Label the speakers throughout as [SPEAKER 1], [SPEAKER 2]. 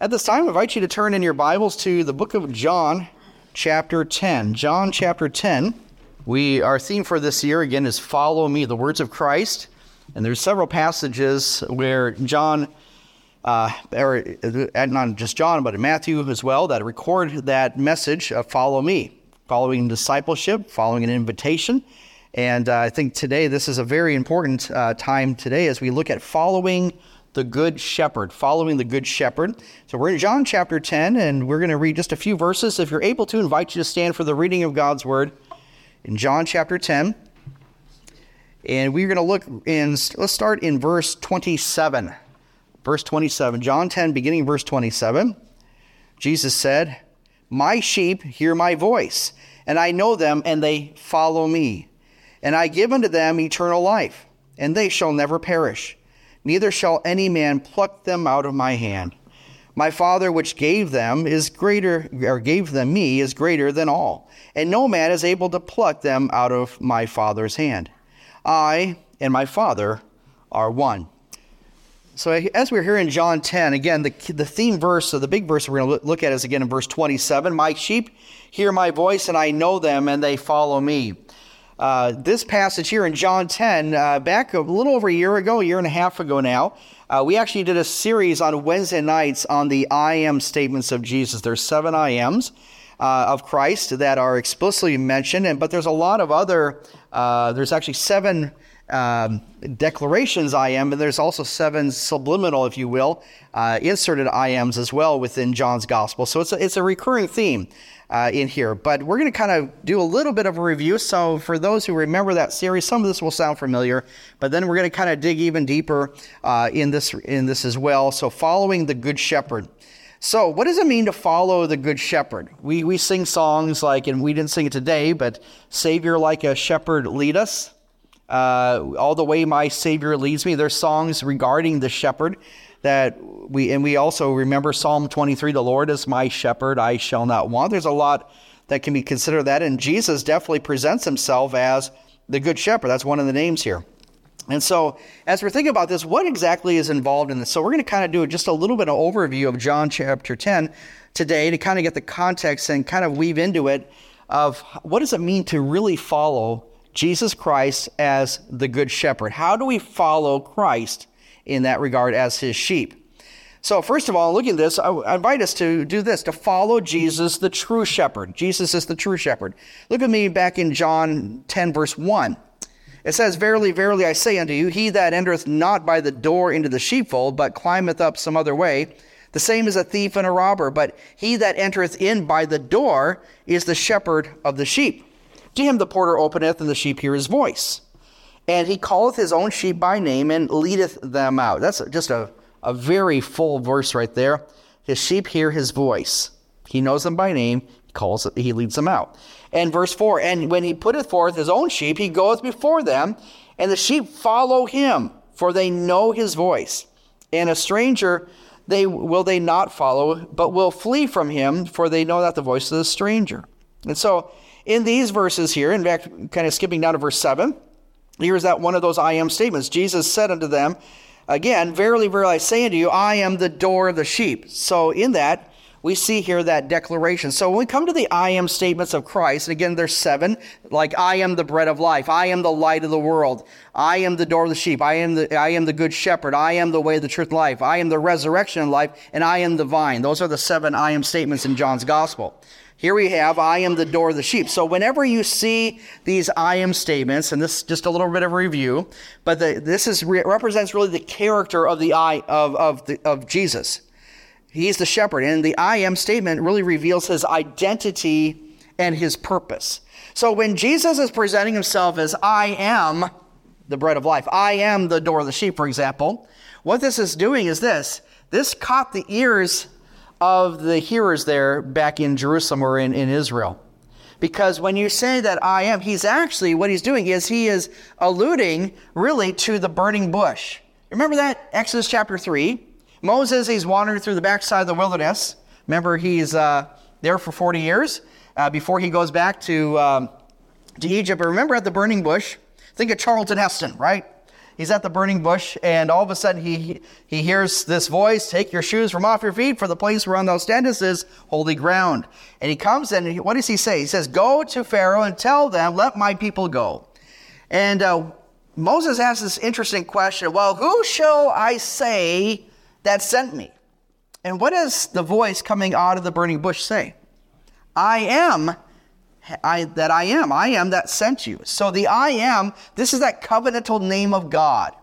[SPEAKER 1] At this time, I invite you to turn in your Bibles to the book of John, chapter 10. John, chapter 10. We, our theme for this year, again, is Follow Me, the words of Christ. And there's several passages where John, uh, or uh, not just John, but Matthew as well, that record that message of Follow Me, following discipleship, following an invitation. And uh, I think today, this is a very important uh, time today as we look at following the Good Shepherd, following the Good Shepherd. So we're in John chapter 10, and we're going to read just a few verses. If you're able to, invite you to stand for the reading of God's Word in John chapter 10. And we're going to look in, let's start in verse 27. Verse 27, John 10, beginning verse 27. Jesus said, My sheep hear my voice, and I know them, and they follow me. And I give unto them eternal life, and they shall never perish neither shall any man pluck them out of my hand. My Father which gave them is greater or gave them me is greater than all, and no man is able to pluck them out of my Father's hand. I and my Father are one. So as we're here in John 10, again, the, the theme verse, so the big verse we're going to look at is again in verse 27. My sheep hear my voice, and I know them, and they follow me. Uh, this passage here in John 10, uh, back a little over a year ago, a year and a half ago now, uh, we actually did a series on Wednesday nights on the I am statements of Jesus. There's seven I ams uh, of Christ that are explicitly mentioned, and but there's a lot of other. Uh, there's actually seven um, declarations I am, and there's also seven subliminal, if you will, uh, inserted I ams as well within John's gospel. So it's a, it's a recurring theme uh, in here. But we're going to kind of do a little bit of a review. So for those who remember that series, some of this will sound familiar, but then we're going to kind of dig even deeper uh, in this in this as well. So following the Good Shepherd. So, what does it mean to follow the Good Shepherd? We, we sing songs like, and we didn't sing it today, but Savior like a shepherd lead us. Uh, all the way my Savior leads me. There's songs regarding the shepherd that we and we also remember Psalm 23 the Lord is my shepherd I shall not want. There's a lot that can be considered that and Jesus definitely presents himself as the good shepherd. That's one of the names here. And so as we're thinking about this what exactly is involved in this? So we're going to kind of do just a little bit of overview of John chapter 10 today to kind of get the context and kind of weave into it of what does it mean to really follow Jesus Christ as the good shepherd? How do we follow Christ in that regard as his sheep. So, first of all, looking at this, I invite us to do this to follow Jesus, the true shepherd. Jesus is the true shepherd. Look at me back in John 10, verse 1. It says, Verily, verily, I say unto you, he that entereth not by the door into the sheepfold, but climbeth up some other way, the same is a thief and a robber. But he that entereth in by the door is the shepherd of the sheep. To him the porter openeth, and the sheep hear his voice. And he calleth his own sheep by name and leadeth them out. That's just a, a very full verse right there. His sheep hear his voice. He knows them by name. He calls he leads them out. And verse 4 And when he putteth forth his own sheep, he goeth before them, and the sheep follow him, for they know his voice. And a stranger they will they not follow, but will flee from him, for they know not the voice of the stranger. And so in these verses here, in fact, kind of skipping down to verse 7, Here's that one of those I am statements. Jesus said unto them, Again, verily, verily, I say unto you, I am the door of the sheep. So in that, we see here that declaration. So when we come to the I am statements of Christ, and again, there's seven, like I am the bread of life, I am the light of the world, I am the door of the sheep, I am the, I am the good shepherd, I am the way, the truth, life, I am the resurrection of life, and I am the vine. Those are the seven I am statements in John's gospel. Here we have, I am the door of the sheep. So whenever you see these I am statements, and this is just a little bit of review, but the, this is represents really the character of the I of, of, the, of Jesus. He's the shepherd, and the I am statement really reveals his identity and his purpose. So when Jesus is presenting himself as I am the bread of life, I am the door of the sheep, for example, what this is doing is this. This caught the ears of the hearers there back in Jerusalem or in, in Israel. Because when you say that I am, he's actually, what he's doing is he is alluding really to the burning bush. Remember that? Exodus chapter 3. Moses, he's wandering through the backside of the wilderness. Remember, he's uh, there for 40 years uh, before he goes back to, um, to Egypt. But remember at the burning bush, think of Charlton Heston, right? He's at the burning bush, and all of a sudden he he hears this voice: "Take your shoes from off your feet, for the place whereon thou standest is holy ground." And he comes and he, what does he say? He says, "Go to Pharaoh and tell them, let my people go." And uh, Moses asks this interesting question: Well, who shall I say that sent me? And what does the voice coming out of the burning bush say? I am I, that I am. I am that sent you. So the I am, this is that covenantal name of God.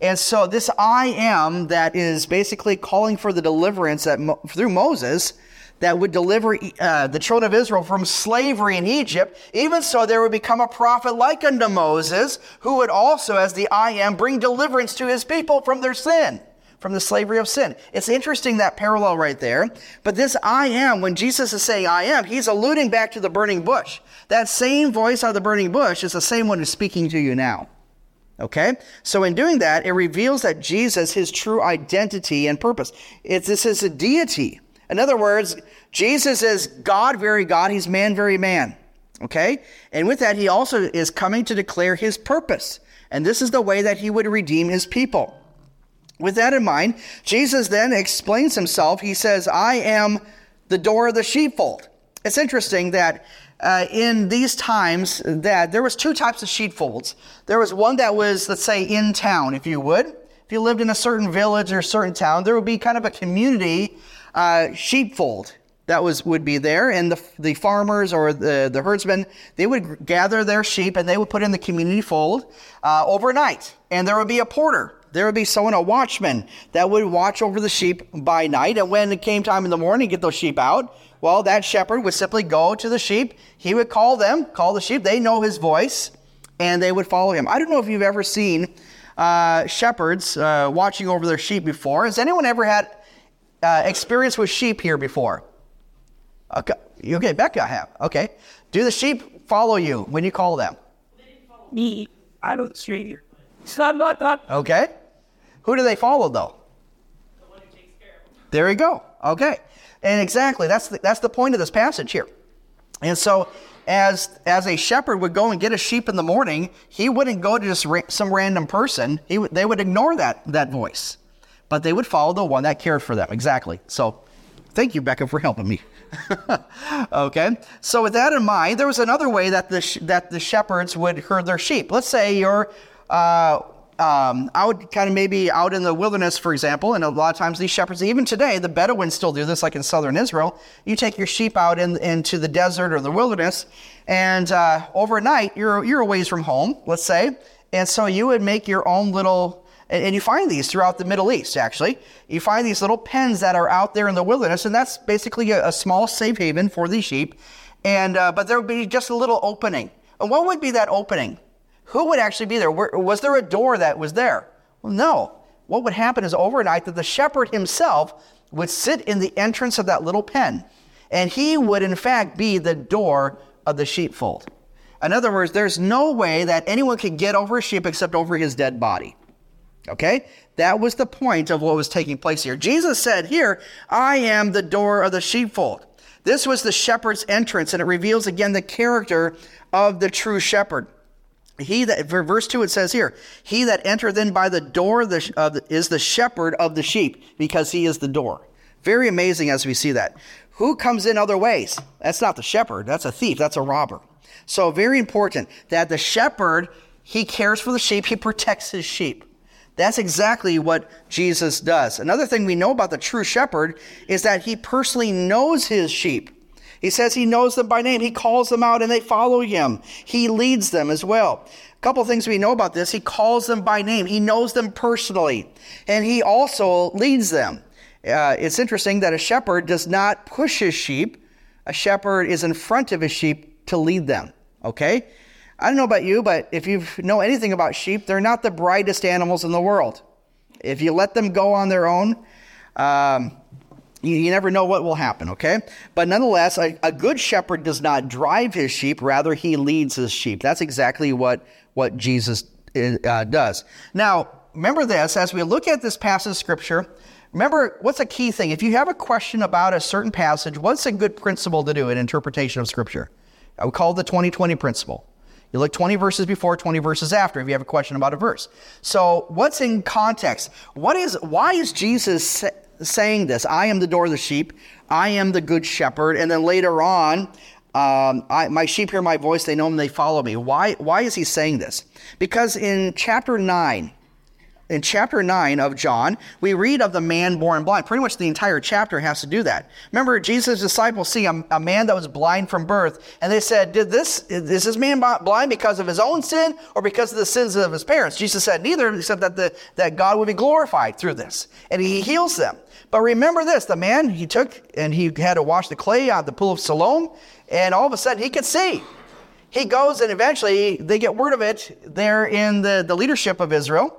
[SPEAKER 1] And so this I am that is basically calling for the deliverance that through Moses that would deliver uh, the children of Israel from slavery in Egypt. Even so, there would become a prophet like unto Moses who would also, as the I am, bring deliverance to his people from their sin from the slavery of sin. It's interesting that parallel right there. But this I am, when Jesus is saying I am, he's alluding back to the burning bush. That same voice out of the burning bush is the same one who's speaking to you now. Okay? So in doing that, it reveals that Jesus, his true identity and purpose. It's, this is a deity. In other words, Jesus is God, very God. He's man, very man. Okay? And with that, he also is coming to declare his purpose. And this is the way that he would redeem his people. With that in mind, Jesus then explains himself. He says, I am the door of the sheepfold. It's interesting that uh, in these times that there was two types of sheepfolds. There was one that was, let's say, in town, if you would. If you lived in a certain village or a certain town, there would be kind of a community uh, sheepfold that was would be there, and the the farmers or the the herdsmen they would gather their sheep and they would put in the community fold uh, overnight, and there would be a porter there would be someone, a watchman, that would watch over the sheep by night. And when it came time in the morning get those sheep out, well, that shepherd would simply go to the sheep. He would call them, call the sheep. They know his voice, and they would follow him. I don't know if you've ever seen uh, shepherds uh, watching over their sheep before. Has anyone ever had uh, experience with sheep here before? Okay, okay, Becca, I have. Okay. Do the sheep follow you when you call them?
[SPEAKER 2] Me, I don't see you. Not, not, not.
[SPEAKER 1] Okay. Who do they follow though?
[SPEAKER 2] The
[SPEAKER 1] there you go. Okay. And exactly, that's the, that's the point of this passage here. And so, as as a shepherd would go and get a sheep in the morning, he wouldn't go to just ra- some random person. He w- they would ignore that that voice, but they would follow the one that cared for them. Exactly. So, thank you, Becca, for helping me. okay. So, with that in mind, there was another way that the sh- that the shepherds would herd their sheep. Let's say you're uh, um, out kind of maybe out in the wilderness, for example, and a lot of times these shepherds, even today, the Bedouins still do this, like in southern Israel. You take your sheep out in, into the desert or the wilderness, and uh, overnight you're you're a ways from home, let's say, and so you would make your own little. And, and you find these throughout the Middle East, actually. You find these little pens that are out there in the wilderness, and that's basically a, a small safe haven for these sheep. And uh, but there would be just a little opening. And what would be that opening? Who would actually be there? Was there a door that was there? Well, no. What would happen is overnight that the shepherd himself would sit in the entrance of that little pen, and he would in fact be the door of the sheepfold. In other words, there's no way that anyone could get over a sheep except over his dead body. Okay? That was the point of what was taking place here. Jesus said here, I am the door of the sheepfold. This was the shepherd's entrance, and it reveals again the character of the true shepherd. He that, for verse 2 it says here, He that entereth in by the door the, is the shepherd of the sheep, because he is the door. Very amazing as we see that. Who comes in other ways? That's not the shepherd, that's a thief, that's a robber. So, very important that the shepherd, he cares for the sheep, he protects his sheep. That's exactly what Jesus does. Another thing we know about the true shepherd is that he personally knows his sheep. He says he knows them by name. He calls them out and they follow him. He leads them as well. A couple things we know about this. He calls them by name. He knows them personally. And he also leads them. Uh, it's interesting that a shepherd does not push his sheep. A shepherd is in front of his sheep to lead them. Okay? I don't know about you, but if you know anything about sheep, they're not the brightest animals in the world. If you let them go on their own, um, you, never know what will happen, okay? But nonetheless, a, a, good shepherd does not drive his sheep, rather, he leads his sheep. That's exactly what, what Jesus uh, does. Now, remember this as we look at this passage of scripture. Remember, what's a key thing? If you have a question about a certain passage, what's a good principle to do in interpretation of scripture? I would call it the 20 20 principle. You look 20 verses before, 20 verses after if you have a question about a verse. So, what's in context? What is why is Jesus saying this? I am the door of the sheep. I am the good shepherd. And then later on, um, I, my sheep hear my voice. They know me. They follow me. Why? Why is he saying this? Because in chapter nine, in chapter 9 of John, we read of the man born blind. Pretty much the entire chapter has to do that. Remember, Jesus' disciples see a, a, man that was blind from birth, and they said, Did this, is this man blind because of his own sin or because of the sins of his parents? Jesus said, Neither, except that, the, that God would be glorified through this. And he heals them. But remember this the man he took and he had to wash the clay out of the pool of Siloam, and all of a sudden he could see. He goes and eventually they get word of it. They're in the, the leadership of Israel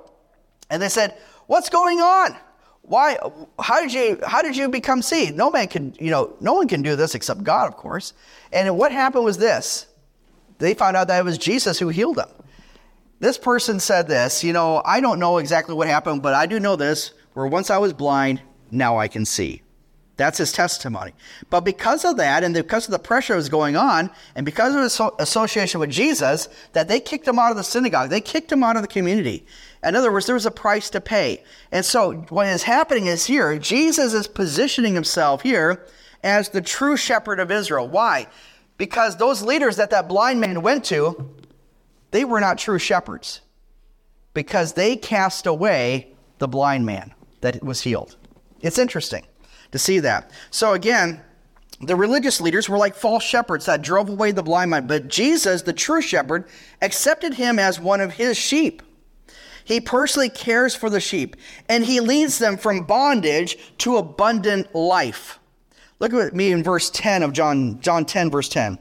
[SPEAKER 1] and they said, What's going on? Why how did you how did you become seed? No man can, you know, no one can do this except God, of course. And what happened was this. They found out that it was Jesus who healed them. This person said this, you know, I don't know exactly what happened, but I do know this, where once I was blind, now I can see. That's his testimony. But because of that, and because of the pressure that was going on, and because of his association with Jesus, that they kicked him out of the synagogue. They kicked him out of the community. In other words, there was a price to pay. And so what is happening is here, Jesus is positioning himself here as the true shepherd of Israel. Why? Because those leaders that that blind man went to, they were not true shepherds. Because they cast away the blind man that was healed. It's interesting to see that. So again, the religious leaders were like false shepherds that drove away the blind man, but Jesus, the true shepherd, accepted him as one of his sheep. He personally cares for the sheep and he leads them from bondage to abundant life. Look at me in verse 10 of John, John 10, verse 10.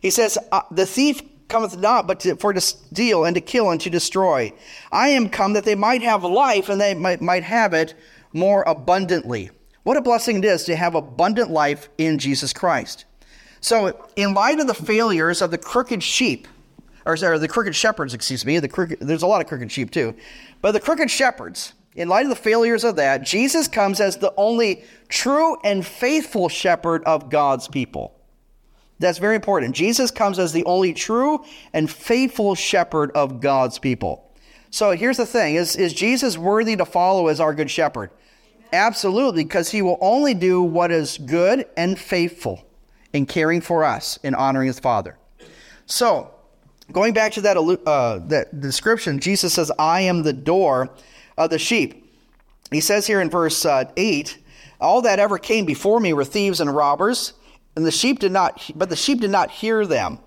[SPEAKER 1] He says, uh, The thief cometh not but to, for to steal and to kill and to destroy. I am come that they might have life and they might, might have it more abundantly. What a blessing it is to have abundant life in Jesus Christ. So, in light of the failures of the crooked sheep, or sorry, the crooked shepherds, excuse me, the crooked, there's a lot of crooked sheep too, but the crooked shepherds, in light of the failures of that, Jesus comes as the only true and faithful shepherd of God's people. That's very important. Jesus comes as the only true and faithful shepherd of God's people. So here's the thing is, is Jesus worthy to follow as our good shepherd? Absolutely, because he will only do what is good and faithful in caring for us and honoring his Father. So, going back to that, uh, that description, Jesus says, I am the door of the sheep. He says here in verse uh, 8, All that ever came before me were thieves and robbers, and the sheep did not, but the sheep did not hear them.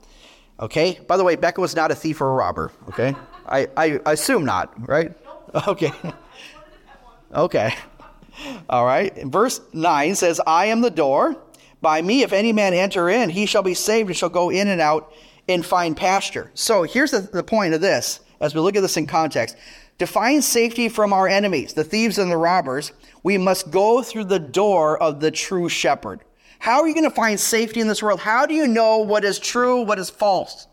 [SPEAKER 1] Okay? By the way, Becca was not a thief or a robber. Okay? I, I assume not, right? Okay. Okay. All right. Verse 9 says, I am the door. By me, if any man enter in, he shall be saved and shall go in and out and find pasture. So here's the, the point of this as we look at this in context. To find safety from our enemies, the thieves and the robbers, we must go through the door of the true shepherd. How are you going to find safety in this world? How do you know what is true, what is false?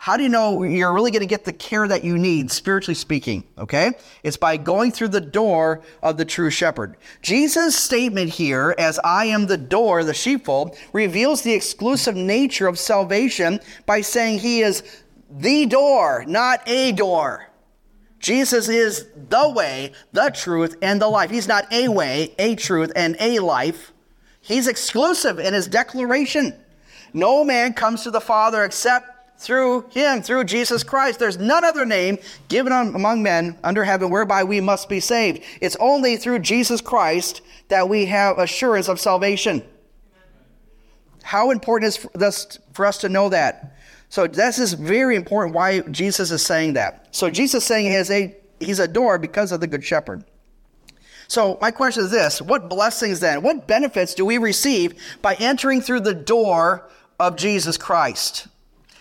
[SPEAKER 1] How do you know you're really going to get the care that you need, spiritually speaking? Okay? It's by going through the door of the true shepherd. Jesus' statement here, as I am the door, the sheepfold, reveals the exclusive nature of salvation by saying he is the door, not a door. Jesus is the way, the truth, and the life. He's not a way, a truth, and a life. He's exclusive in his declaration. No man comes to the Father except through him, through Jesus Christ. There's none other name given among men under heaven whereby we must be saved. It's only through Jesus Christ that we have assurance of salvation. How important is this for us to know that? So this is very important why Jesus is saying that. So Jesus is saying he has a, he's a door because of the good shepherd. So my question is this, what blessings then, what benefits do we receive by entering through the door of Jesus Christ?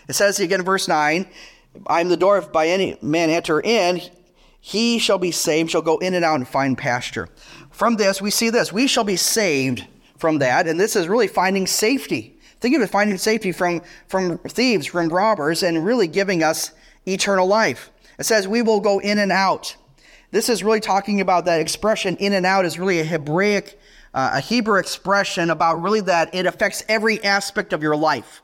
[SPEAKER 1] It says again in verse 9, I am the door. If by any man enter in, he shall be saved, shall go in and out and find pasture. From this, we see this. We shall be saved from that. And this is really finding safety. Think of it finding safety from, from thieves, from robbers, and really giving us eternal life. It says we will go in and out. This is really talking about that expression in and out is really a Hebraic, uh, a Hebrew expression about really that it affects every aspect of your life.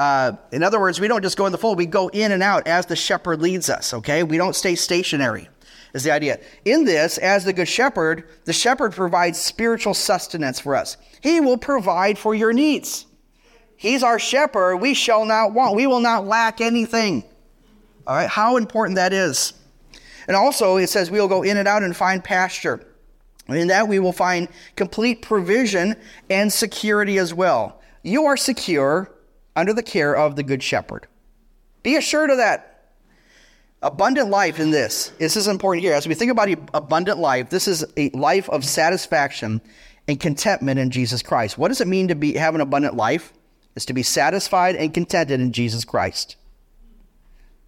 [SPEAKER 1] Uh, in other words, we don't just go in the fold, we go in and out as the shepherd leads us, okay? We don't stay stationary, is the idea. In this, as the good shepherd, the shepherd provides spiritual sustenance for us. He will provide for your needs. He's our shepherd. We shall not want, we will not lack anything. All right, how important that is. And also, it says we will go in and out and find pasture. In that, we will find complete provision and security as well. You are secure under the care of the Good Shepherd. Be assured of that. Abundant life in this. This is important here. As we think about abundant life, this is a life of satisfaction and contentment in Jesus Christ. What does it mean to be have an abundant life? Is to be satisfied and contented in Jesus Christ.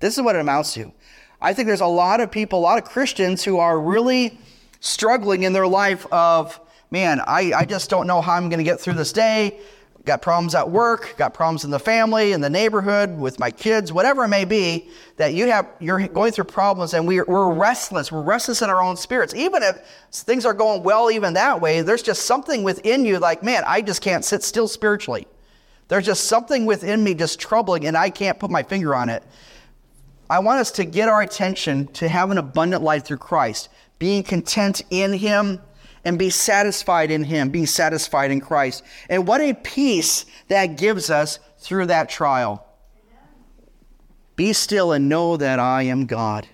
[SPEAKER 1] This is what it amounts to. I think there's a lot of people, a lot of Christians who are really struggling in their life of, man, I, I just don't know how I'm going to get through this day. Got problems at work, got problems in the family, in the neighborhood, with my kids, whatever it may be, that you have, you're going through problems and we're, we're restless. We're restless in our own spirits. Even if things are going well, even that way, there's just something within you like, man, I just can't sit still spiritually. There's just something within me just troubling and I can't put my finger on it. I want us to get our attention to have an abundant life through Christ, being content in Him and be satisfied in Him, being satisfied in Christ. And what a peace that gives us through that trial. Be still and know that I am God.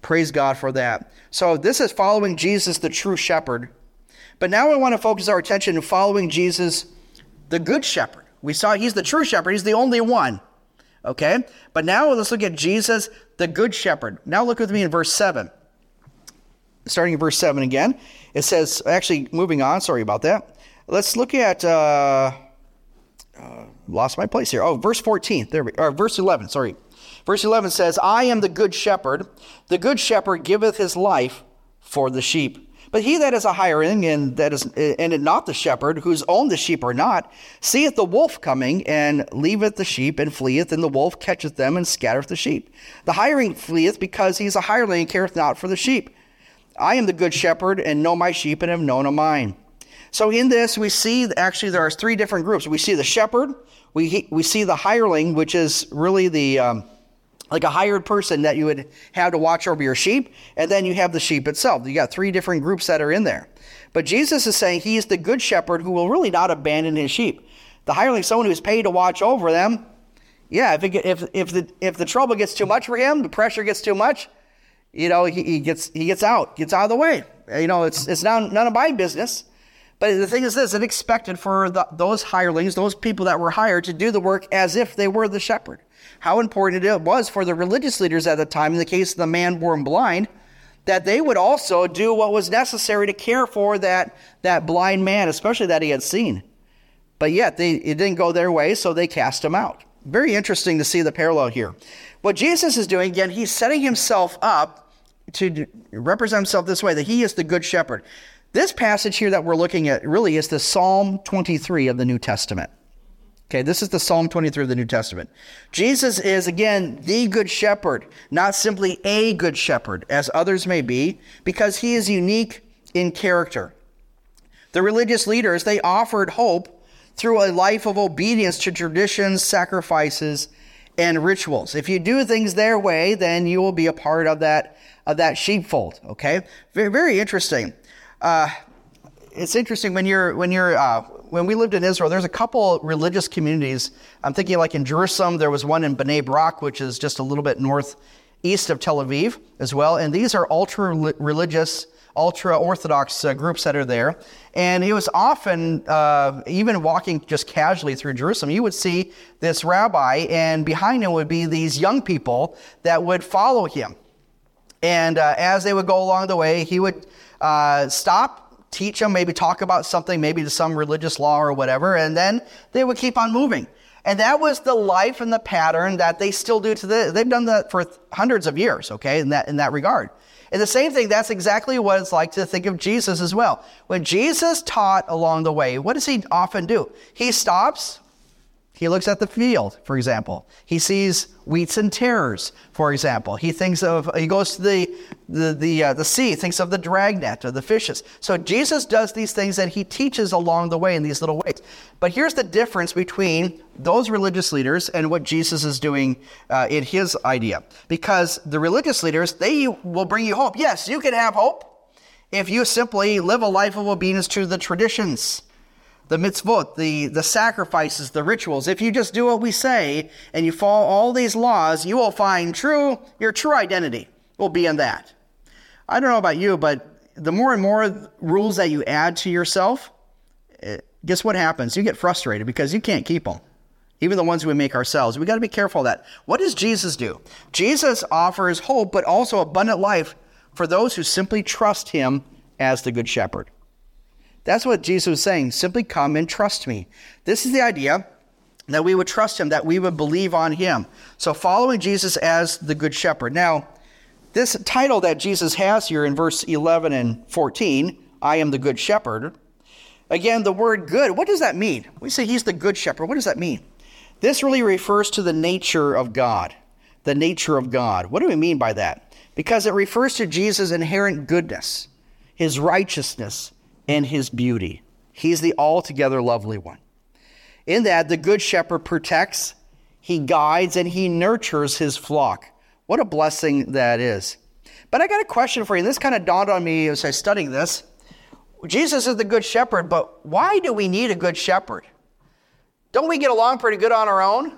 [SPEAKER 1] Praise God for that. So, this is following Jesus, the true shepherd. But now I want to focus our attention on following Jesus, the good shepherd. We saw he's the true shepherd, he's the only one. Okay? But now let's look at Jesus, the good shepherd. Now look with me in verse 7. Starting in verse 7 again. It says, actually, moving on, sorry about that. Let's look at, uh, uh, lost my place here. Oh, verse 14. There we are, verse 11, sorry. Verse 11 says, I am the good shepherd. The good shepherd giveth his life for the sheep. But he that is a hireling and that is and not the shepherd, whose own the sheep are not, seeth the wolf coming, and leaveth the sheep, and fleeth, and the wolf catcheth them, and scattereth the sheep. The hireling fleeth because he is a hireling, and careth not for the sheep. I am the good shepherd, and know my sheep, and have known of mine. So in this, we see actually there are three different groups. We see the shepherd, we we see the hireling, which is really the um, like a hired person that you would have to watch over your sheep, and then you have the sheep itself. You got three different groups that are in there. But Jesus is saying he is the good shepherd who will really not abandon his sheep. The hireling someone who's paid to watch over them. Yeah, if, it, if, if, the, if the trouble gets too much for him, the pressure gets too much, you know, he, he gets, he gets out, gets out of the way. You know, it's, it's not, none of my business. But the thing is this, it expected for the, those hirelings, those people that were hired to do the work as if they were the shepherd how important it was for the religious leaders at the time, in the case of the man born blind, that they would also do what was necessary to care for that, that blind man, especially that he had seen. But yet, they, it didn't go their way, so they cast him out. Very interesting to see the parallel here. What Jesus is doing, again, he's setting himself up to represent himself this way that he is the good shepherd. This passage here that we're looking at really is the Psalm 23 of the New Testament. Okay, this is the Psalm 23 of the New Testament. Jesus is, again, the good shepherd, not simply a good shepherd, as others may be, because he is unique in character. The religious leaders, they offered hope through a life of obedience to traditions, sacrifices, and rituals. If you do things their way, then you will be a part of that, of that sheepfold. Okay? Very, very interesting. Uh, it's interesting when you're, when you're, uh, when we lived in Israel, there's a couple religious communities. I'm thinking like in Jerusalem, there was one in Bnei Brak, which is just a little bit northeast of Tel Aviv as well. And these are ultra religious, ultra Orthodox uh, groups that are there. And it was often, uh, even walking just casually through Jerusalem, you would see this rabbi, and behind him would be these young people that would follow him. And uh, as they would go along the way, he would uh, stop teach them, maybe talk about something, maybe to some religious law or whatever, and then they would keep on moving. And that was the life and the pattern that they still do to the, they've done that for hundreds of years, okay, in that, in that regard. And the same thing, that's exactly what it's like to think of Jesus as well. When Jesus taught along the way, what does he often do? He stops, He looks at the field, for example. He sees wheats and tares, for example. He thinks of, he goes to the, the, the, uh, the sea, thinks of the dragnet or the fishes. So Jesus does these things and he teaches along the way in these little ways. But here's the difference between those religious leaders and what Jesus is doing uh, in his idea. Because the religious leaders, they will bring you hope. Yes, you can have hope if you simply live a life of obedience to the traditions the mitzvot, the, the sacrifices, the rituals. If you just do what we say and you follow all these laws, you will find true, your true identity will be in that. I don't know about you, but the more and more rules that you add to yourself, eh, guess what happens? You get frustrated because you can't keep them. Even the ones we make ourselves. We got to be careful of that. What does Jesus do? Jesus offers hope, but also abundant life for those who simply trust him as the good shepherd. That's what Jesus was saying. Simply come and trust me. This is the idea that we would trust him, that we would believe on him. So following Jesus as the good shepherd. Now, this title that Jesus has here in verse 11 and 14, I am the good shepherd. Again, the word good, what does that mean? We say he's the good shepherd. What does that mean? This really refers to the nature of God. The nature of God. What do we mean by that? Because it refers to Jesus' inherent goodness, his righteousness, and his beauty. He's the altogether lovely one. In that, the good shepherd protects, he guides, and he nurtures his flock. What a blessing that is. But I got a question for you. This kind of dawned on me as I was studying this. Jesus is the good shepherd, but why do we need a good shepherd? Don't we get along pretty good on our own?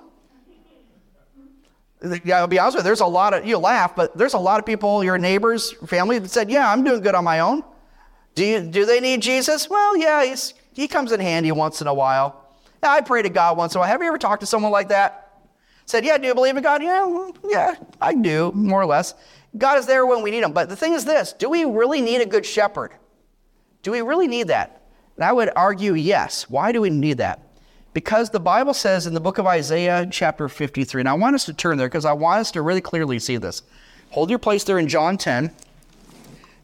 [SPEAKER 1] Yeah, I'll be honest with you, there's a lot of, you laugh, but there's a lot of people, your neighbors, family, that said, Yeah, I'm doing good on my own. Do, you, do they need Jesus? Well, yeah, he comes in handy once in a while. I pray to God once in a while. Have you ever talked to someone like that? Said, yeah, do you believe in God? Yeah, yeah, I do, more or less. God is there when we need him. But the thing is this do we really need a good shepherd? Do we really need that? And I would argue yes. Why do we need that? Because the Bible says in the book of Isaiah, chapter 53, and I want us to turn there because I want us to really clearly see this. Hold your place there in John 10.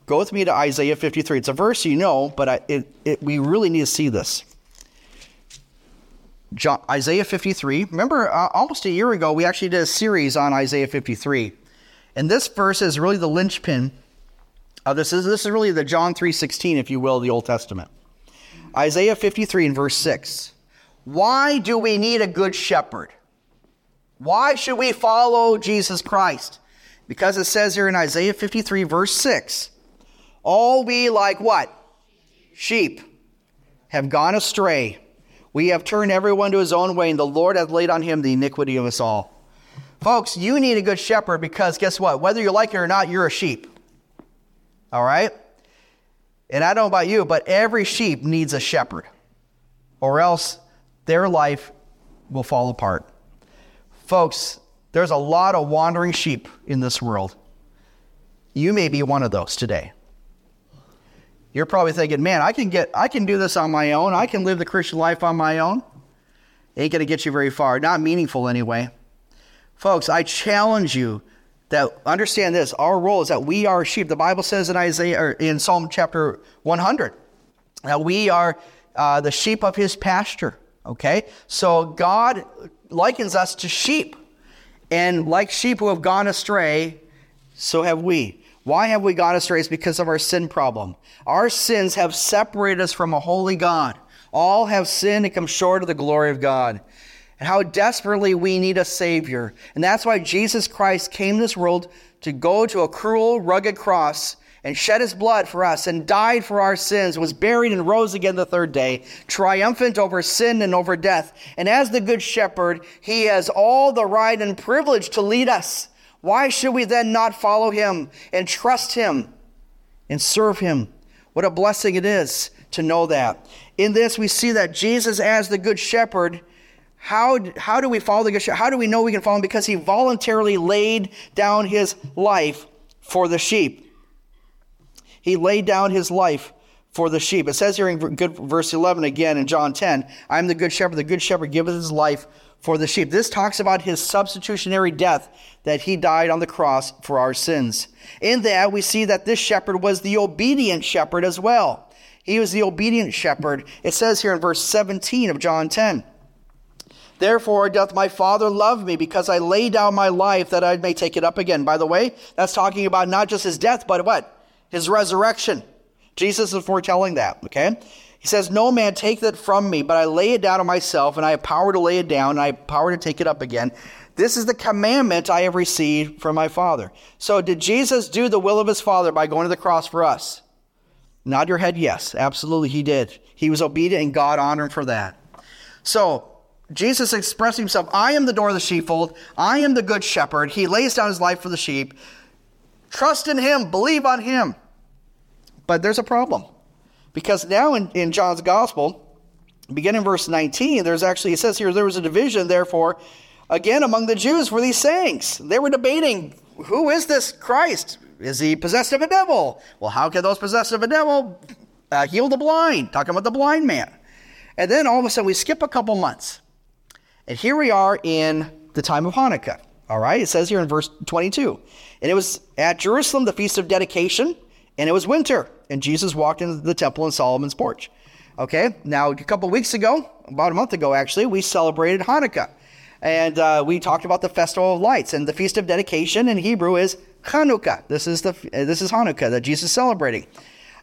[SPEAKER 1] Go with me to Isaiah 53. It's a verse you know, but I, it, it, we really need to see this. John, Isaiah 53. Remember, uh, almost a year ago, we actually did a series on Isaiah 53. And this verse is really the linchpin. Of this is this is really the John 3:16, if you will, the Old Testament. Isaiah 53 and verse 6. Why do we need a good shepherd? Why should we follow Jesus Christ? Because it says here in Isaiah 53, verse 6 all we like what? Sheep have gone astray. We have turned everyone to his own way, and the Lord hath laid on him the iniquity of us all. Folks, you need a good shepherd because guess what? Whether you like it or not, you're a sheep. All right? And I don't know about you, but every sheep needs a shepherd, or else their life will fall apart. Folks, there's a lot of wandering sheep in this world. You may be one of those today. You're probably thinking, man, I can get, I can do this on my own. I can live the Christian life on my own. Ain't going to get you very far. Not meaningful anyway. Folks, I challenge you that understand this. Our role is that we are sheep. The Bible says in Isaiah, or in Psalm chapter 100, that we are uh, the sheep of his pasture. Okay? So God likens us to sheep. And like sheep who have gone astray, so have we. Why have we gone astray? It's because of our sin problem. Our sins have separated us from a holy God. All have sinned and come short of the glory of God. And how desperately we need a Savior. And that's why Jesus Christ came this world to go to a cruel, rugged cross and shed his blood for us and died for our sins, was buried and rose again the third day, triumphant over sin and over death. And as the good shepherd, he has all the right and privilege to lead us why should we then not follow him and trust him and serve him? What a blessing it is to know that. In this, we see that Jesus, as the Good Shepherd, how, how do we follow the Good Shepherd? How do we know we can follow him? Because he voluntarily laid down his life for the sheep. He laid down his life for the sheep. It says here in good, verse 11 again in John 10, I am the good shepherd. The good shepherd giveth his life for the sheep. This talks about his substitutionary death that he died on the cross for our sins. In that, we see that this shepherd was the obedient shepherd as well. He was the obedient shepherd. It says here in verse 17 of John 10 Therefore doth my Father love me, because I lay down my life that I may take it up again. By the way, that's talking about not just his death, but what? His resurrection. Jesus is foretelling that, okay? He says, No man take that from me, but I lay it down on myself, and I have power to lay it down, and I have power to take it up again. This is the commandment I have received from my Father. So, did Jesus do the will of his Father by going to the cross for us? Nod your head, yes. Absolutely, he did. He was obedient, and God honored for that. So, Jesus expressed himself I am the door of the sheepfold, I am the good shepherd. He lays down his life for the sheep. Trust in him, believe on him. But there's a problem. Because now in, in John's gospel, beginning verse 19, there's actually, it says here, there was a division, therefore, again among the Jews for these sayings. They were debating, who is this Christ? Is he possessed of a devil? Well, how can those possessed of a devil uh, heal the blind? Talking about the blind man. And then all of a sudden we skip a couple months. And here we are in the time of Hanukkah. All right, it says here in verse 22. And it was at Jerusalem, the feast of dedication, and it was winter. And Jesus walked into the temple in Solomon's porch. Okay, now a couple weeks ago, about a month ago actually, we celebrated Hanukkah. And uh, we talked about the festival of lights. And the feast of dedication in Hebrew is Hanukkah. This is, the, this is Hanukkah that Jesus is celebrating.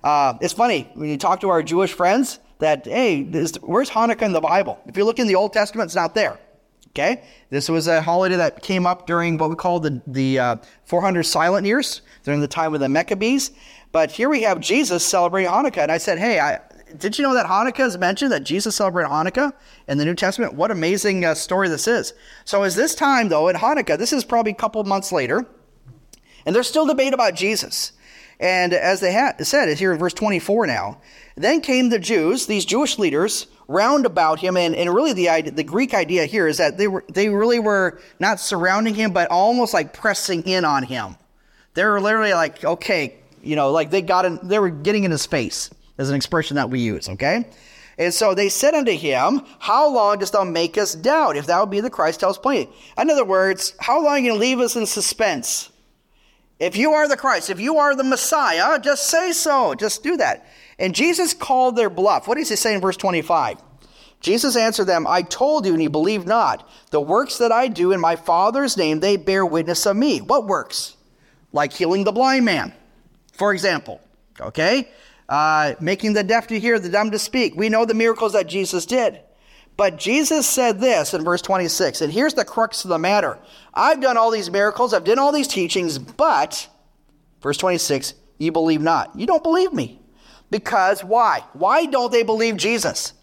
[SPEAKER 1] Uh, it's funny, when you talk to our Jewish friends, that, hey, this, where's Hanukkah in the Bible? If you look in the Old Testament, it's not there. Okay? This was a holiday that came up during what we call the, the uh, 400 silent years, during the time of the Maccabees. But here we have Jesus celebrating Hanukkah. And I said, hey, I, did you know that Hanukkah is mentioned, that Jesus celebrated Hanukkah in the New Testament? What amazing uh, story this is. So, as this time, though, at Hanukkah, this is probably a couple months later, and there's still debate about Jesus. And as they ha- said, it's here in verse 24 now. Then came the Jews, these Jewish leaders, round about him, and, and really the idea, the Greek idea here is that they were they really were not surrounding him, but almost like pressing in on him. They were literally like, okay, you know, like they got in, they were getting in his face, as an expression that we use, okay? And so they said unto him, How long dost thou make us doubt? If thou be the Christ, tell us plainly. In other words, how long are you going to leave us in suspense? If you are the Christ, if you are the Messiah, just say so. Just do that. And Jesus called their bluff. What does he say in verse 25? Jesus answered them, I told you, and you believe not. The works that I do in my Father's name, they bear witness of me. What works? Like healing the blind man, for example. Okay? Uh, making the deaf to hear, the dumb to speak. We know the miracles that Jesus did. But Jesus said this in verse 26, and here's the crux of the matter. I've done all these miracles, I've done all these teachings, but, verse 26, you believe not. You don't believe me. Because why? Why don't they believe Jesus?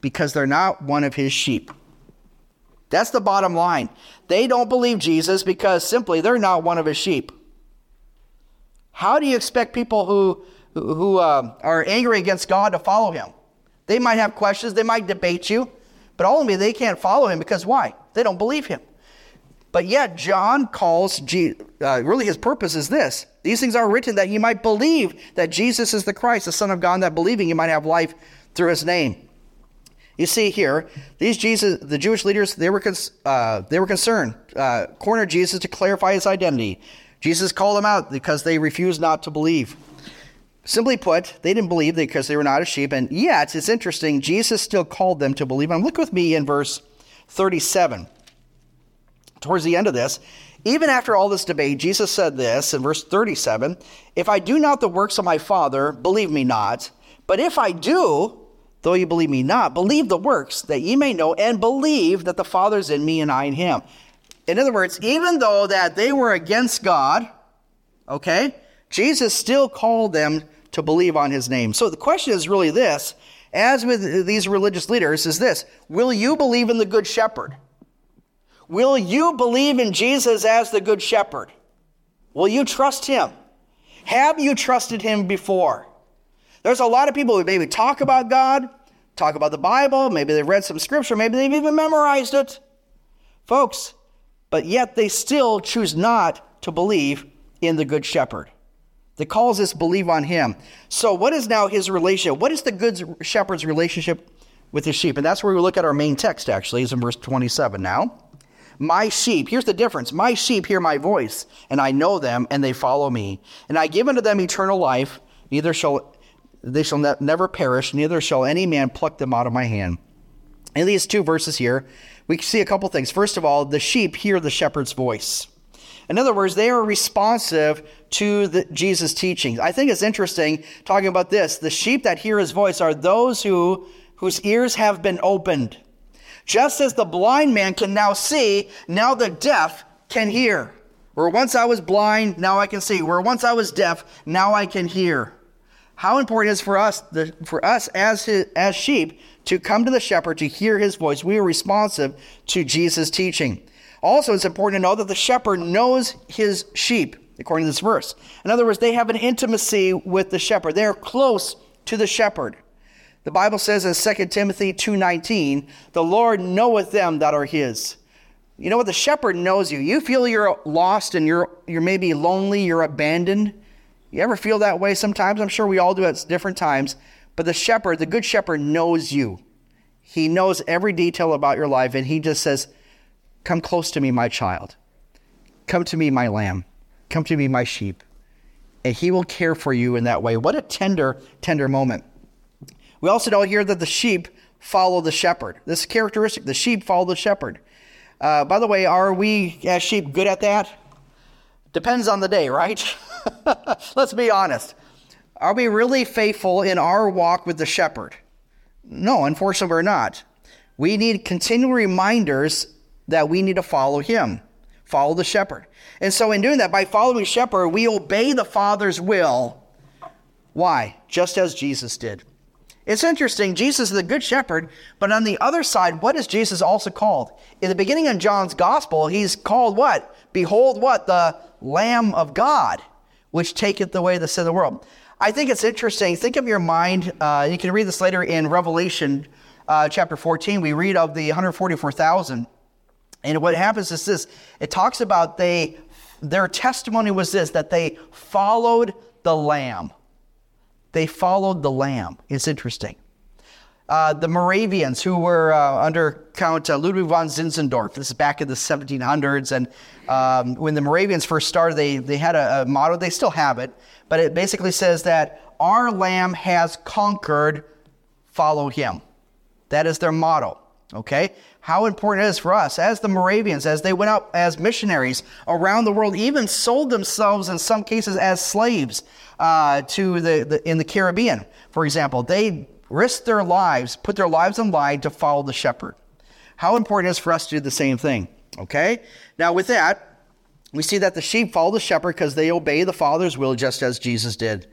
[SPEAKER 1] Because they're not one of his sheep. That's the bottom line. They don't believe Jesus because simply they're not one of his sheep. How do you expect people who, who uh, are angry against God to follow him? They might have questions, they might debate you, but ultimately they can't follow him because why? They don't believe him. But yet, John calls, uh, really his purpose is this. These things are written that you might believe that Jesus is the Christ, the Son of God, that believing you might have life through his name. You see here, these Jesus, the Jewish leaders, they were, uh, they were concerned, uh, cornered Jesus to clarify his identity. Jesus called them out because they refused not to believe. Simply put, they didn't believe because they were not a sheep, and yet it's interesting, Jesus still called them to believe. And look with me in verse 37 towards the end of this, even after all this debate, Jesus said this in verse 37 If I do not the works of my Father, believe me not. But if I do, though you believe me not, believe the works, that ye may know and believe that the Father is in me and I in him. In other words, even though that they were against God, okay, Jesus still called them to believe on his name. So the question is really this, as with these religious leaders, is this, will you believe in the good shepherd? Will you believe in Jesus as the Good Shepherd? Will you trust Him? Have you trusted Him before? There's a lot of people who maybe talk about God, talk about the Bible, maybe they've read some scripture, maybe they've even memorized it. Folks, but yet they still choose not to believe in the Good Shepherd. The calls us believe on Him. So, what is now His relationship? What is the Good Shepherd's relationship with His sheep? And that's where we look at our main text, actually, is in verse 27 now. My sheep, here's the difference. My sheep hear my voice, and I know them, and they follow me. And I give unto them eternal life, neither shall they shall ne- never perish, neither shall any man pluck them out of my hand. In these two verses here, we see a couple things. First of all, the sheep hear the shepherd's voice. In other words, they are responsive to the, Jesus' teachings. I think it's interesting talking about this. The sheep that hear his voice are those who, whose ears have been opened. Just as the blind man can now see, now the deaf can hear. Where once I was blind, now I can see. Where once I was deaf, now I can hear. How important it is for us, the, for us as, his, as sheep, to come to the shepherd to hear his voice. We are responsive to Jesus' teaching. Also, it's important to know that the shepherd knows his sheep, according to this verse. In other words, they have an intimacy with the shepherd. They are close to the shepherd. The Bible says in 2 Timothy 2:19, "The Lord knoweth them that are his." You know what the shepherd knows you. You feel you're lost and you're you're maybe lonely, you're abandoned. You ever feel that way sometimes? I'm sure we all do at different times. But the shepherd, the good shepherd knows you. He knows every detail about your life and he just says, Come close to me, my child. Come to me, my lamb. Come to me, my sheep. And he will care for you in that way. What a tender, tender moment. We also know here that the sheep follow the shepherd. This characteristic, the sheep follow the shepherd. Uh, by the way, are we as sheep good at that? Depends on the day, right? Let's be honest. Are we really faithful in our walk with the shepherd? No, unfortunately, we're not. We need continual reminders that we need to follow him, follow the shepherd. And so, in doing that, by following shepherd, we obey the Father's will. Why? Just as Jesus did. It's interesting, Jesus is the good shepherd, but on the other side, what is Jesus also called? In the beginning of John's gospel, he's called what? Behold, what? The Lamb of God, which taketh away the sin of the world. I think it's interesting. Think of your mind. Uh, you can read this later in Revelation uh, chapter 14. We read of the 144,000 and what happens is this it talks about they, their testimony was this that they followed the Lamb. They followed the Lamb. It's interesting. Uh, the Moravians, who were uh, under Count uh, Ludwig von Zinzendorf, this is back in the 1700s, and um, when the Moravians first started, they, they had a, a motto, they still have it, but it basically says that our Lamb has conquered, follow him. That is their motto, okay? how important it is for us as the Moravians, as they went out as missionaries around the world, even sold themselves in some cases as slaves uh, to the, the, in the Caribbean, for example. They risked their lives, put their lives on line to follow the shepherd. How important it is for us to do the same thing. Okay? Now, with that, we see that the sheep follow the shepherd because they obey the Father's will just as Jesus did.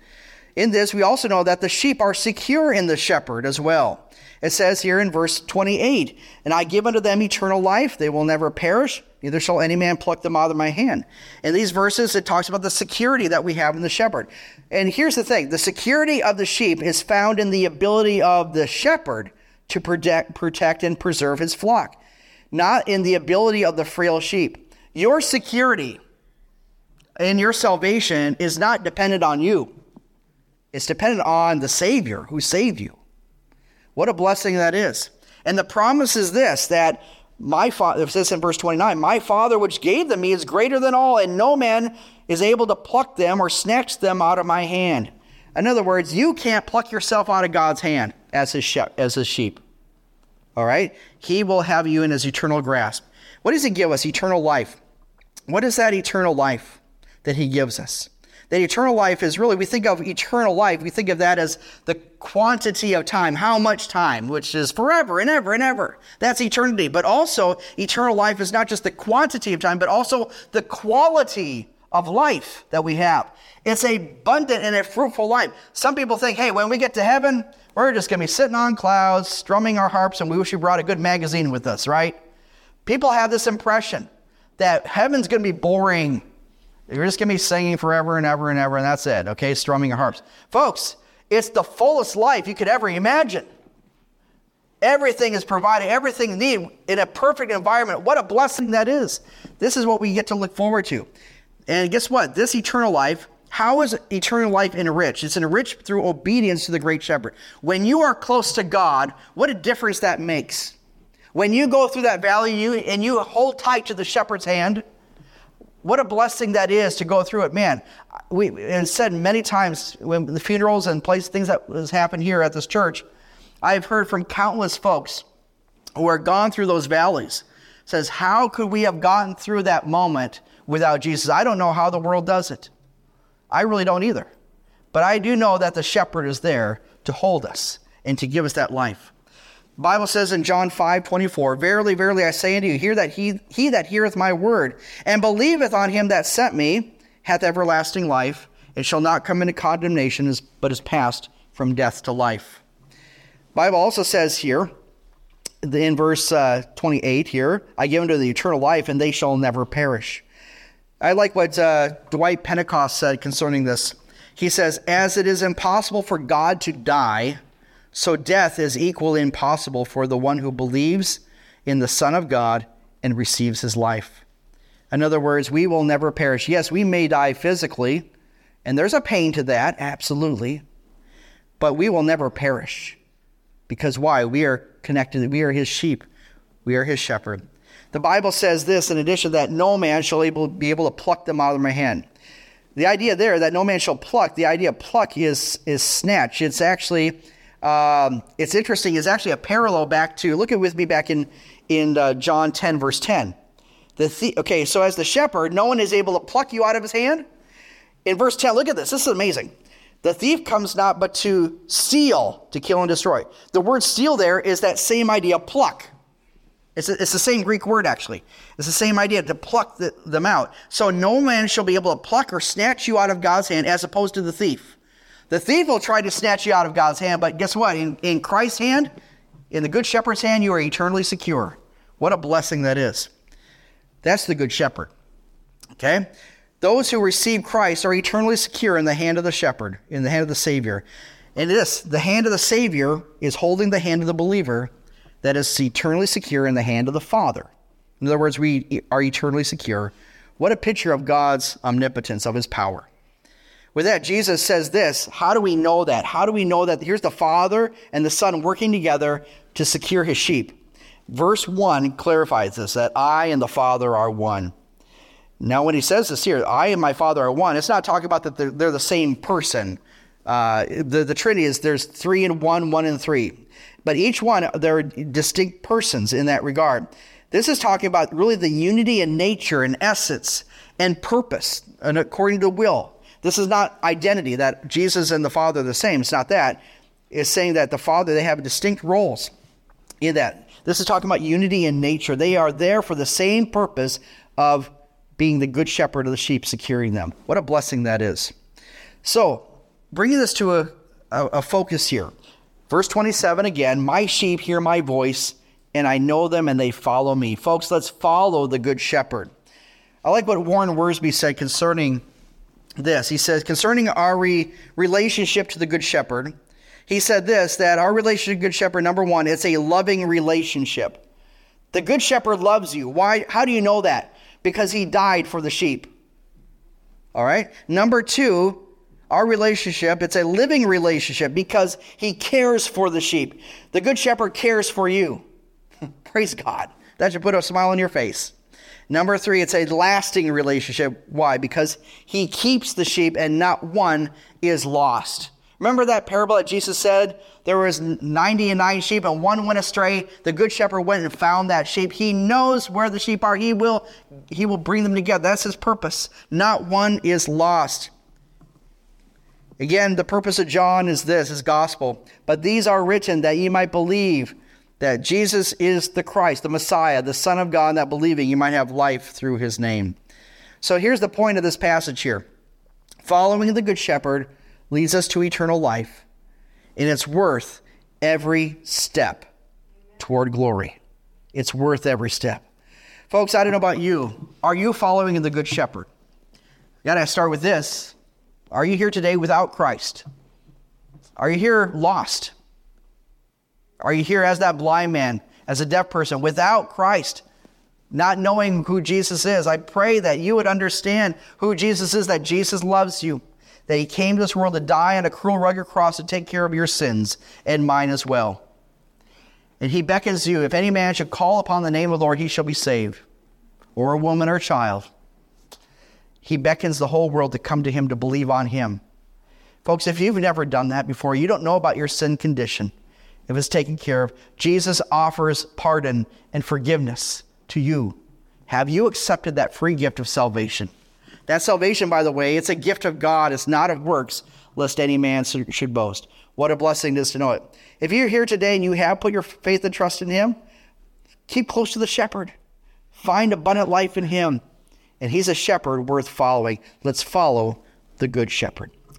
[SPEAKER 1] In this, we also know that the sheep are secure in the shepherd as well. It says here in verse 28, And I give unto them eternal life. They will never perish, neither shall any man pluck them out of my hand. In these verses, it talks about the security that we have in the shepherd. And here's the thing the security of the sheep is found in the ability of the shepherd to protect, protect and preserve his flock, not in the ability of the frail sheep. Your security and your salvation is not dependent on you. It's dependent on the Savior who saved you. What a blessing that is. And the promise is this that my father, it says in verse 29, my father which gave them me is greater than all, and no man is able to pluck them or snatch them out of my hand. In other words, you can't pluck yourself out of God's hand as his, sheep, as his sheep. All right? He will have you in his eternal grasp. What does he give us? Eternal life. What is that eternal life that he gives us? That eternal life is really, we think of eternal life, we think of that as the quantity of time, how much time, which is forever and ever and ever. That's eternity. But also, eternal life is not just the quantity of time, but also the quality of life that we have. It's abundant and a fruitful life. Some people think, hey, when we get to heaven, we're just going to be sitting on clouds, strumming our harps, and we wish we brought a good magazine with us, right? People have this impression that heaven's going to be boring you're just going to be singing forever and ever and ever, and that's it, okay? Strumming your harps. Folks, it's the fullest life you could ever imagine. Everything is provided, everything you need in a perfect environment. What a blessing that is. This is what we get to look forward to. And guess what? This eternal life, how is eternal life enriched? It's enriched through obedience to the great shepherd. When you are close to God, what a difference that makes. When you go through that valley you, and you hold tight to the shepherd's hand, what a blessing that is to go through it. Man, we and said many times when the funerals and place things that has happened here at this church, I've heard from countless folks who are gone through those valleys says, How could we have gotten through that moment without Jesus? I don't know how the world does it. I really don't either. But I do know that the shepherd is there to hold us and to give us that life. Bible says in John 5 24, Verily, verily, I say unto you, hear that he, he that heareth my word and believeth on him that sent me hath everlasting life, and shall not come into condemnation, but is passed from death to life. Bible also says here, in verse uh, 28 here, I give unto the eternal life, and they shall never perish. I like what uh, Dwight Pentecost said concerning this. He says, As it is impossible for God to die, so death is equally impossible for the one who believes in the Son of God and receives his life. In other words, we will never perish. Yes, we may die physically, and there's a pain to that, absolutely, but we will never perish. Because why? We are connected, we are his sheep, we are his shepherd. The Bible says this in addition that no man shall able, be able to pluck them out of my hand. The idea there that no man shall pluck, the idea of pluck is, is snatch. It's actually um, it's interesting, is actually a parallel back to, look at with me back in, in uh, John 10, verse 10. The, the okay, so as the shepherd, no one is able to pluck you out of his hand. In verse 10, look at this. This is amazing. The thief comes not but to steal, to kill and destroy. The word steal there is that same idea, pluck. It's, a, it's the same Greek word, actually. It's the same idea, to pluck the, them out. So no man shall be able to pluck or snatch you out of God's hand as opposed to the thief. The thief will try to snatch you out of God's hand, but guess what? In, in Christ's hand, in the Good Shepherd's hand, you are eternally secure. What a blessing that is. That's the Good Shepherd. Okay? Those who receive Christ are eternally secure in the hand of the Shepherd, in the hand of the Savior. And this, the hand of the Savior is holding the hand of the believer that is eternally secure in the hand of the Father. In other words, we are eternally secure. What a picture of God's omnipotence, of his power. With that, Jesus says this How do we know that? How do we know that here's the Father and the Son working together to secure his sheep? Verse 1 clarifies this that I and the Father are one. Now, when he says this here, I and my Father are one, it's not talking about that they're, they're the same person. Uh, the, the Trinity is there's three and one, one and three. But each one, they're distinct persons in that regard. This is talking about really the unity in nature and essence and purpose and according to will. This is not identity, that Jesus and the Father are the same. It's not that. It's saying that the Father, they have distinct roles in that. This is talking about unity in nature. They are there for the same purpose of being the good shepherd of the sheep, securing them. What a blessing that is. So, bringing this to a, a, a focus here. Verse 27 again, my sheep hear my voice, and I know them, and they follow me. Folks, let's follow the good shepherd. I like what Warren Wiersbe said concerning this. He says, concerning our re- relationship to the Good Shepherd, he said this that our relationship to Good Shepherd, number one, it's a loving relationship. The Good Shepherd loves you. Why? How do you know that? Because he died for the sheep. All right? Number two, our relationship, it's a living relationship because he cares for the sheep. The Good Shepherd cares for you. Praise God. That should put a smile on your face. Number three, it's a lasting relationship. Why? Because he keeps the sheep and not one is lost. Remember that parable that Jesus said? There was 99 sheep and one went astray. The good shepherd went and found that sheep. He knows where the sheep are. He will, he will bring them together. That's his purpose. Not one is lost. Again, the purpose of John is this, his gospel. But these are written that ye might believe that Jesus is the Christ, the Messiah, the Son of God, that believing you might have life through his name. So here's the point of this passage here. Following the Good Shepherd leads us to eternal life, and it's worth every step toward glory. It's worth every step. Folks, I don't know about you. Are you following the Good Shepherd? got to start with this. Are you here today without Christ? Are you here lost? Are you here as that blind man, as a deaf person, without Christ, not knowing who Jesus is? I pray that you would understand who Jesus is, that Jesus loves you, that he came to this world to die on a cruel, rugged cross to take care of your sins and mine as well. And he beckons you, if any man should call upon the name of the Lord, he shall be saved, or a woman or a child. He beckons the whole world to come to him to believe on him. Folks, if you've never done that before, you don't know about your sin condition if it's taken care of. Jesus offers pardon and forgiveness to you. Have you accepted that free gift of salvation? That salvation, by the way, it's a gift of God. It's not of works, lest any man should boast. What a blessing it is to know it. If you're here today and you have put your faith and trust in Him, keep close to the shepherd. Find abundant life in Him. And He's a shepherd worth following. Let's follow the Good Shepherd.